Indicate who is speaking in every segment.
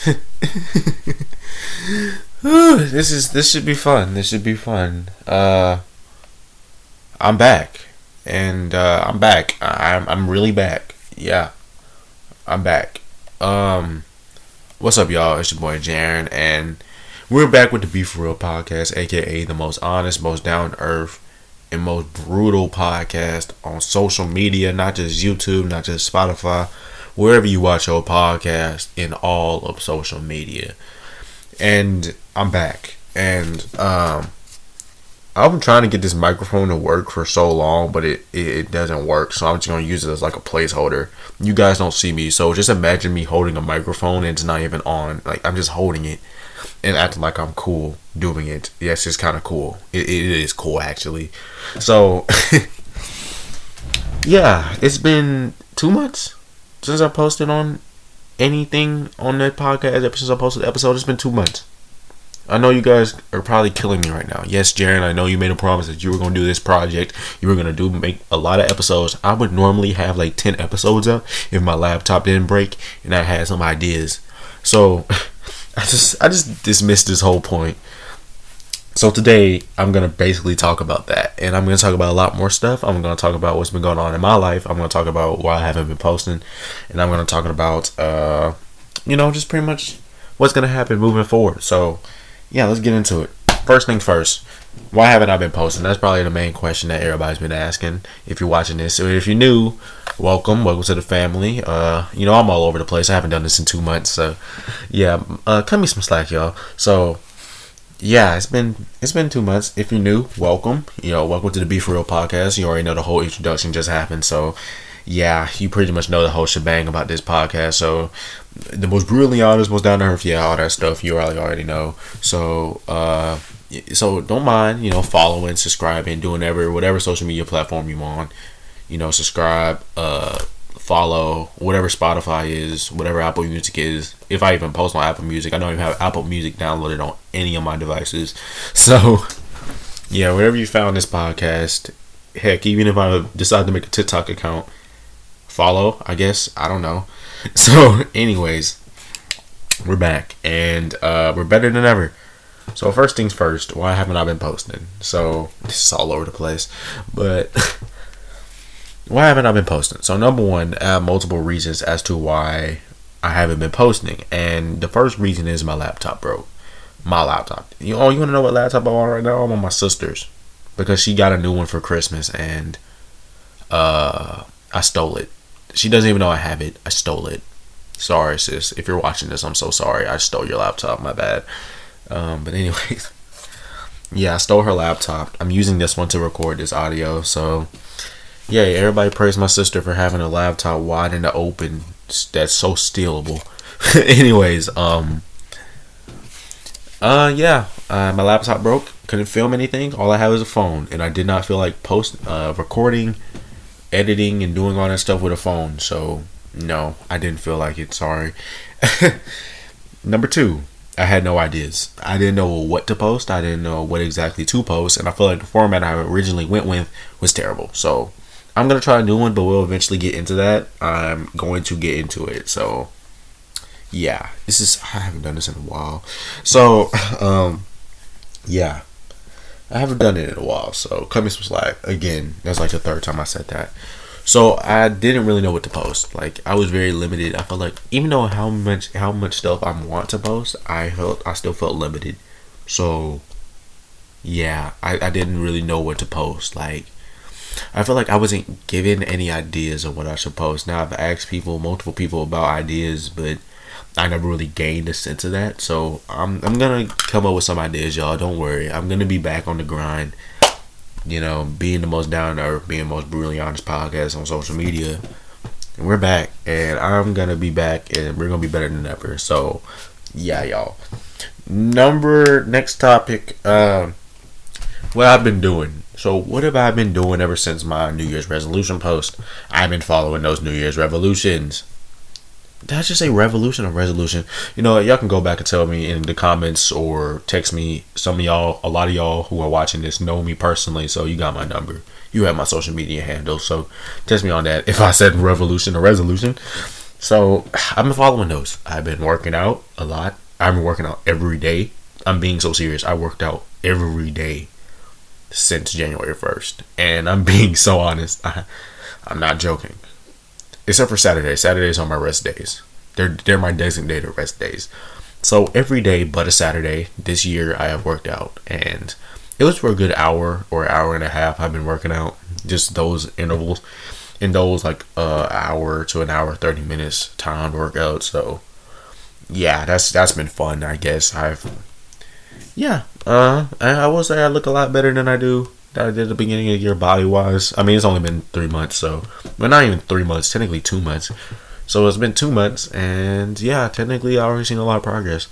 Speaker 1: this is this should be fun. This should be fun. Uh, I'm back, and uh, I'm back. I'm I'm really back. Yeah, I'm back. Um, what's up, y'all? It's your boy Jaren, and we're back with the Be For Real podcast, aka the most honest, most down earth, and most brutal podcast on social media, not just YouTube, not just Spotify, wherever you watch your podcast in all of social media. And I'm back. And um I've been trying to get this microphone to work for so long, but it, it, doesn't work. So I'm just gonna use it as like a placeholder. You guys don't see me, so just imagine me holding a microphone and it's not even on. Like I'm just holding it and acting like I'm cool doing it. Yes, it's kind of cool. It, it is cool actually. So yeah, it's been two months since I posted on anything on that podcast ever since I posted the episode. It's been two months. I know you guys are probably killing me right now. Yes, Jaren, I know you made a promise that you were gonna do this project. You were gonna do make a lot of episodes. I would normally have like ten episodes up if my laptop didn't break and I had some ideas. So I just I just dismissed this whole point. So today I'm gonna basically talk about that, and I'm gonna talk about a lot more stuff. I'm gonna talk about what's been going on in my life. I'm gonna talk about why I haven't been posting, and I'm gonna talk about uh, you know, just pretty much what's gonna happen moving forward. So yeah, let's get into it. First things first. Why haven't I been posting? That's probably the main question that everybody's been asking. If you're watching this, if you're new, welcome, welcome to the family. Uh, you know I'm all over the place. I haven't done this in two months, so yeah, uh, cut me some slack, y'all. So yeah, it's been it's been two months. If you're new, welcome. You know, welcome to the Be For Real podcast. You already know the whole introduction just happened, so yeah, you pretty much know the whole shebang about this podcast. So the most brutally honest, most down to earth, yeah, all that stuff you already already know. So uh, so don't mind, you know, following, subscribing, doing whatever whatever social media platform you want. You know, subscribe, uh, follow, whatever Spotify is, whatever Apple Music is. If I even post on Apple Music, I don't even have Apple Music downloaded on any of my devices. So yeah, wherever you found this podcast, heck, even if I decide to make a TikTok account, follow, I guess. I don't know. So, anyways, we're back and uh, we're better than ever. So, first things first, why haven't I been posting? So, this is all over the place, but why haven't I been posting? So, number one, have multiple reasons as to why I haven't been posting, and the first reason is my laptop broke. My laptop. You oh, you want to know what laptop I'm on right now? I'm on my sister's because she got a new one for Christmas, and uh, I stole it she doesn't even know I have it. I stole it. Sorry, sis. If you're watching this, I'm so sorry. I stole your laptop. My bad. Um, but anyways, yeah, I stole her laptop. I'm using this one to record this audio. So, yeah, everybody praise my sister for having a laptop wide in the open that's so stealable. anyways, um, uh, yeah, uh, my laptop broke. Couldn't film anything. All I have is a phone, and I did not feel like post uh, recording editing and doing all that stuff with a phone. So no, I didn't feel like it. Sorry. Number two, I had no ideas. I didn't know what to post. I didn't know what exactly to post, and I feel like the format I originally went with was terrible. So I'm gonna try a new one, but we'll eventually get into that. I'm going to get into it. So yeah, this is I haven't done this in a while. So um yeah, I haven't done it in a while, so me some slack. Again, that's like the third time I said that. So I didn't really know what to post. Like I was very limited. I felt like even though how much how much stuff I want to post, I felt I still felt limited. So yeah, I, I didn't really know what to post. Like I feel like I wasn't given any ideas of what I should post. Now I've asked people, multiple people about ideas, but I never really gained a sense of that. So I'm I'm gonna come up with some ideas, y'all. Don't worry. I'm gonna be back on the grind. You know, being the most down to earth, being the most brutally honest podcast on social media. And we're back, and I'm gonna be back, and we're gonna be better than ever. So, yeah, y'all. Number next topic. Um, what I've been doing. So, what have I been doing ever since my New Year's resolution post? I've been following those New Year's revolutions did I just say revolution or resolution? You know, y'all can go back and tell me in the comments or text me. Some of y'all, a lot of y'all who are watching this know me personally, so you got my number. You have my social media handle, so text me on that if I said revolution or resolution. So I've been following those. I've been working out a lot. I've been working out every day. I'm being so serious. I worked out every day since January 1st. And I'm being so honest. I, I'm not joking. Except for Saturday. Saturdays are my rest days. They're they're my designated rest days. So every day but a Saturday this year I have worked out and it was for a good hour or hour and a half I've been working out. Just those intervals. In those like uh hour to an hour thirty minutes time workout. So yeah, that's that's been fun, I guess. I've yeah, uh, I, will say I look a lot better than I do that I did at the beginning of the year body wise. I mean, it's only been three months, so well, not even three months, technically two months. So it's been two months, and yeah, technically I already seen a lot of progress.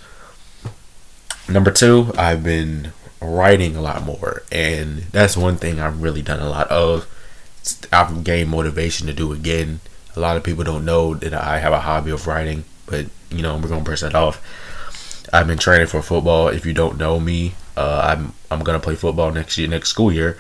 Speaker 1: Number two, I've been writing a lot more, and that's one thing I've really done a lot of. I've gained motivation to do again. A lot of people don't know that I have a hobby of writing, but you know we're gonna brush that off. I've been training for football. If you don't know me, uh, I'm I'm gonna play football next year, next school year,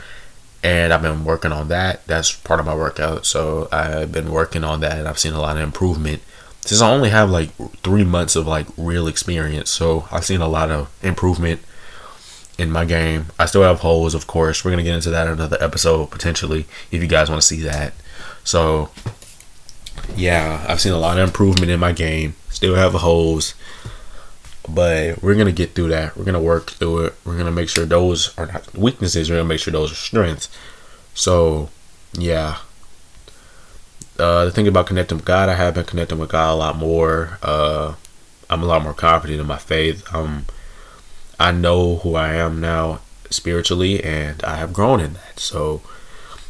Speaker 1: and I've been working on that. That's part of my workout. So I've been working on that, and I've seen a lot of improvement. Since I only have like three months of like real experience, so I've seen a lot of improvement in my game. I still have holes, of course. We're gonna get into that in another episode potentially if you guys want to see that. So yeah, I've seen a lot of improvement in my game. Still have holes but we're gonna get through that. We're gonna work through it. We're gonna make sure those are not weaknesses. We're gonna make sure those are strengths. So, yeah. Uh, the thing about connecting with God, I have been connecting with God a lot more. Uh, I'm a lot more confident in my faith. Um, I know who I am now spiritually, and I have grown in that. So,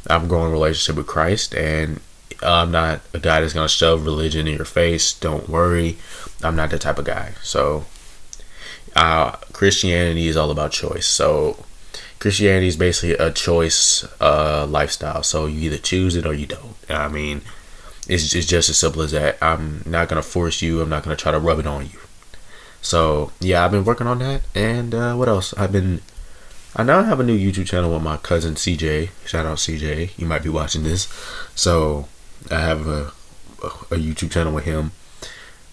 Speaker 1: I've grown a relationship with Christ, and I'm not a guy that's gonna shove religion in your face. Don't worry, I'm not that type of guy. So uh, Christianity is all about choice. So Christianity is basically a choice uh, lifestyle. So you either choose it or you don't. I mean, it's, it's just as simple as that. I'm not gonna force you. I'm not gonna try to rub it on you. So yeah, I've been working on that. And uh, what else? I've been. I now have a new YouTube channel with my cousin CJ. Shout out CJ. You might be watching this. So I have a a YouTube channel with him.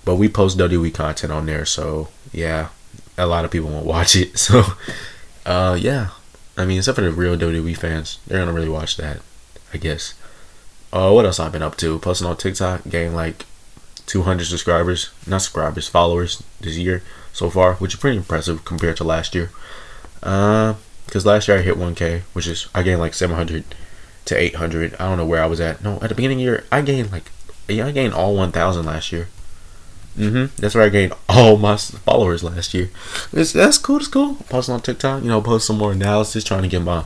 Speaker 1: But we post WWE content on there. So yeah, a lot of people won't watch it. So, uh, yeah. I mean, except for the real WWE fans, they're gonna really watch that, I guess. Uh, what else I've been up to? Posting on TikTok, getting like 200 subscribers, not subscribers, followers this year so far, which is pretty impressive compared to last year. Uh, because last year I hit 1K, which is I gained like 700 to 800. I don't know where I was at. No, at the beginning of the year, I gained like yeah, I gained all 1,000 last year. Mm-hmm. That's where I gained all my followers last year. It's, that's cool. It's cool. Posting on TikTok, you know, post some more analysis, trying to get my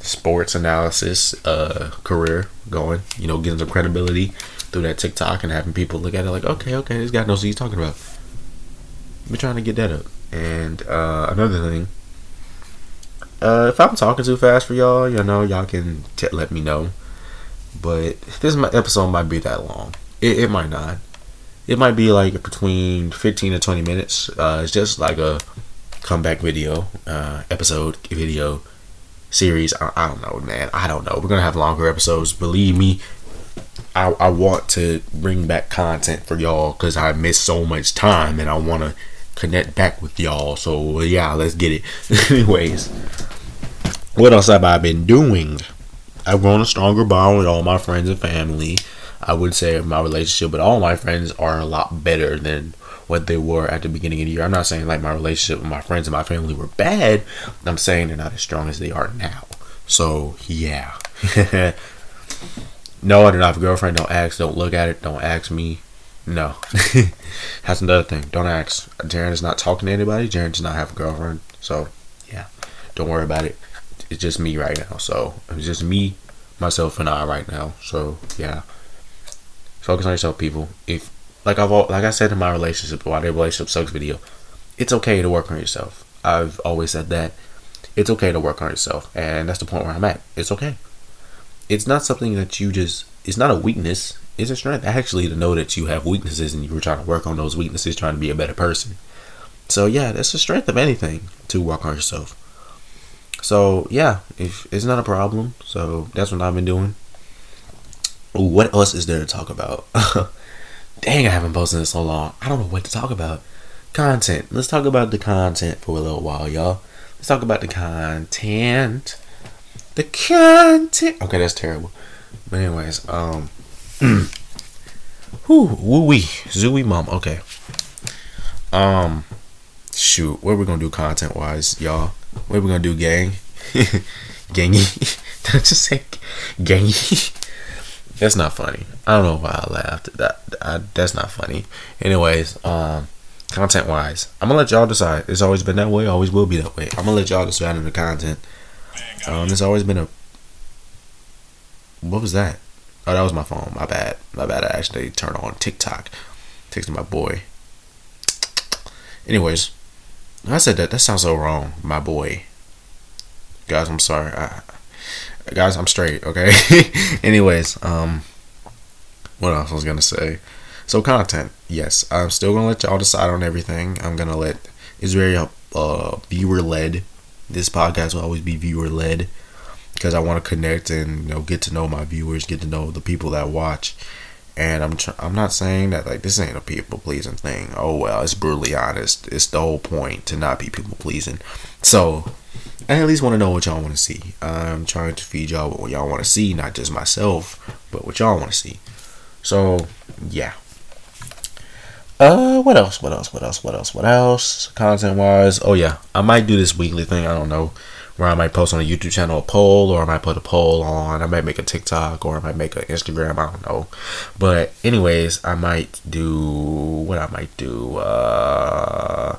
Speaker 1: sports analysis uh, career going. You know, getting some credibility through that TikTok and having people look at it like, okay, okay, this guy knows what he's talking about. We're trying to get that up. And uh, another thing, uh, if I'm talking too fast for y'all, you know, y'all can t- let me know. But this episode might be that long. It, it might not it might be like between 15 to 20 minutes. Uh, it's just like a comeback video, uh, episode video series. I, I, don't know, man. I don't know. We're gonna have longer episodes. Believe me, I, I want to bring back content for y'all because I missed so much time and I want to connect back with y'all. So yeah, let's get it. Anyways, what else have I been doing? I've grown a stronger bond with all my friends and family. I would say my relationship with all my friends are a lot better than what they were at the beginning of the year. I'm not saying like my relationship with my friends and my family were bad. I'm saying they're not as strong as they are now. So yeah. no, I do not have a girlfriend. Don't ask. Don't look at it. Don't ask me. No. That's another thing. Don't ask. Jaren is not talking to anybody. Jaren does not have a girlfriend. So yeah. Don't worry about it. It's just me right now. So it's just me, myself, and I right now. So yeah. Focus on yourself, people. If like I've all, like I said in my relationship, why the relationship sucks video, it's okay to work on yourself. I've always said that. It's okay to work on yourself, and that's the point where I'm at. It's okay. It's not something that you just. It's not a weakness. It's a strength actually to know that you have weaknesses and you were trying to work on those weaknesses, trying to be a better person. So yeah, that's the strength of anything to work on yourself. So yeah, if it's not a problem, so that's what I've been doing. What else is there to talk about? Dang, I haven't posted in so long. I don't know what to talk about. Content. Let's talk about the content for a little while, y'all. Let's talk about the content. The content. Okay, that's terrible. But anyways, um, whoo, woo wee, zooey mom. Okay. Um, shoot, what we gonna do content wise, y'all? What we gonna do, gang? Gangy. Did I just say gangy? That's not funny. I don't know why I laughed. That, that that's not funny. Anyways, um, content wise, I'm gonna let y'all decide. It's always been that way. Always will be that way. I'm gonna let y'all decide on the content. Um, it's always been a. What was that? Oh, that was my phone. My bad. My bad. I actually turned on TikTok. Texting my boy. Anyways, I said that. That sounds so wrong. My boy. Guys, I'm sorry. I, guys, I'm straight. Okay. Anyways, um, what else I was gonna say? So content. Yes, I'm still gonna let y'all decide on everything. I'm gonna let. It's very uh viewer led. This podcast will always be viewer led because I want to connect and you know get to know my viewers, get to know the people that watch. And I'm tr- I'm not saying that like this ain't a people pleasing thing. Oh well, it's brutally honest. It's the whole point to not be people pleasing. So I at least want to know what y'all want to see. I'm trying to feed y'all what y'all want to see, not just myself, but what y'all want to see. So yeah. Uh, what else? What else? What else? What else? What else? Content wise, oh yeah, I might do this weekly thing. I don't know where I might post on a YouTube channel a poll, or I might put a poll on. I might make a TikTok, or I might make an Instagram. I don't know. But anyways, I might do what I might do. Uh,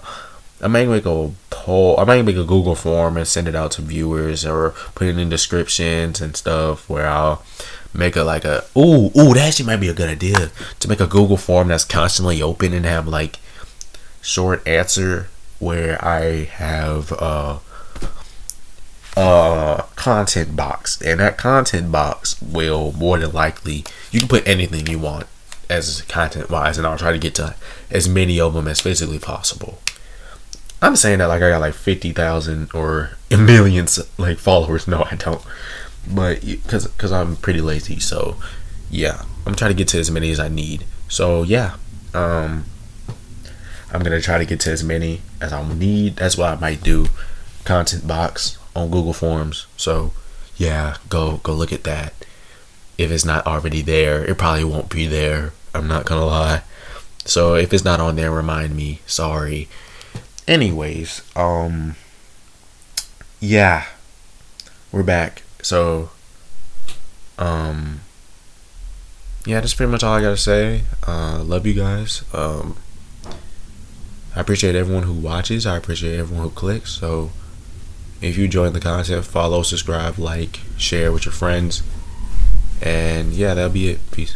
Speaker 1: I might make a poll. I might make a Google form and send it out to viewers, or put it in descriptions and stuff where I'll make a like a ooh ooh that actually might be a good idea to make a Google form that's constantly open and have like short answer where I have uh uh content box and that content box will more than likely you can put anything you want as content wise and I'll try to get to as many of them as physically possible. I'm saying that like I got like 50,000 or millions like followers. No, I don't. But cuz cuz I'm pretty lazy, so yeah, I'm trying to get to as many as I need. So yeah, um I'm to try to get to as many as I need. That's what I might do. Content box on Google Forms. So yeah, go go look at that. If it's not already there, it probably won't be there. I'm not gonna lie. So if it's not on there, remind me. Sorry. Anyways, um, yeah, we're back. So, um, yeah, that's pretty much all I gotta say. Uh, love you guys. Um, I appreciate everyone who watches. I appreciate everyone who clicks. So if you enjoy the content, follow, subscribe, like, share with your friends. And yeah, that'll be it. Peace.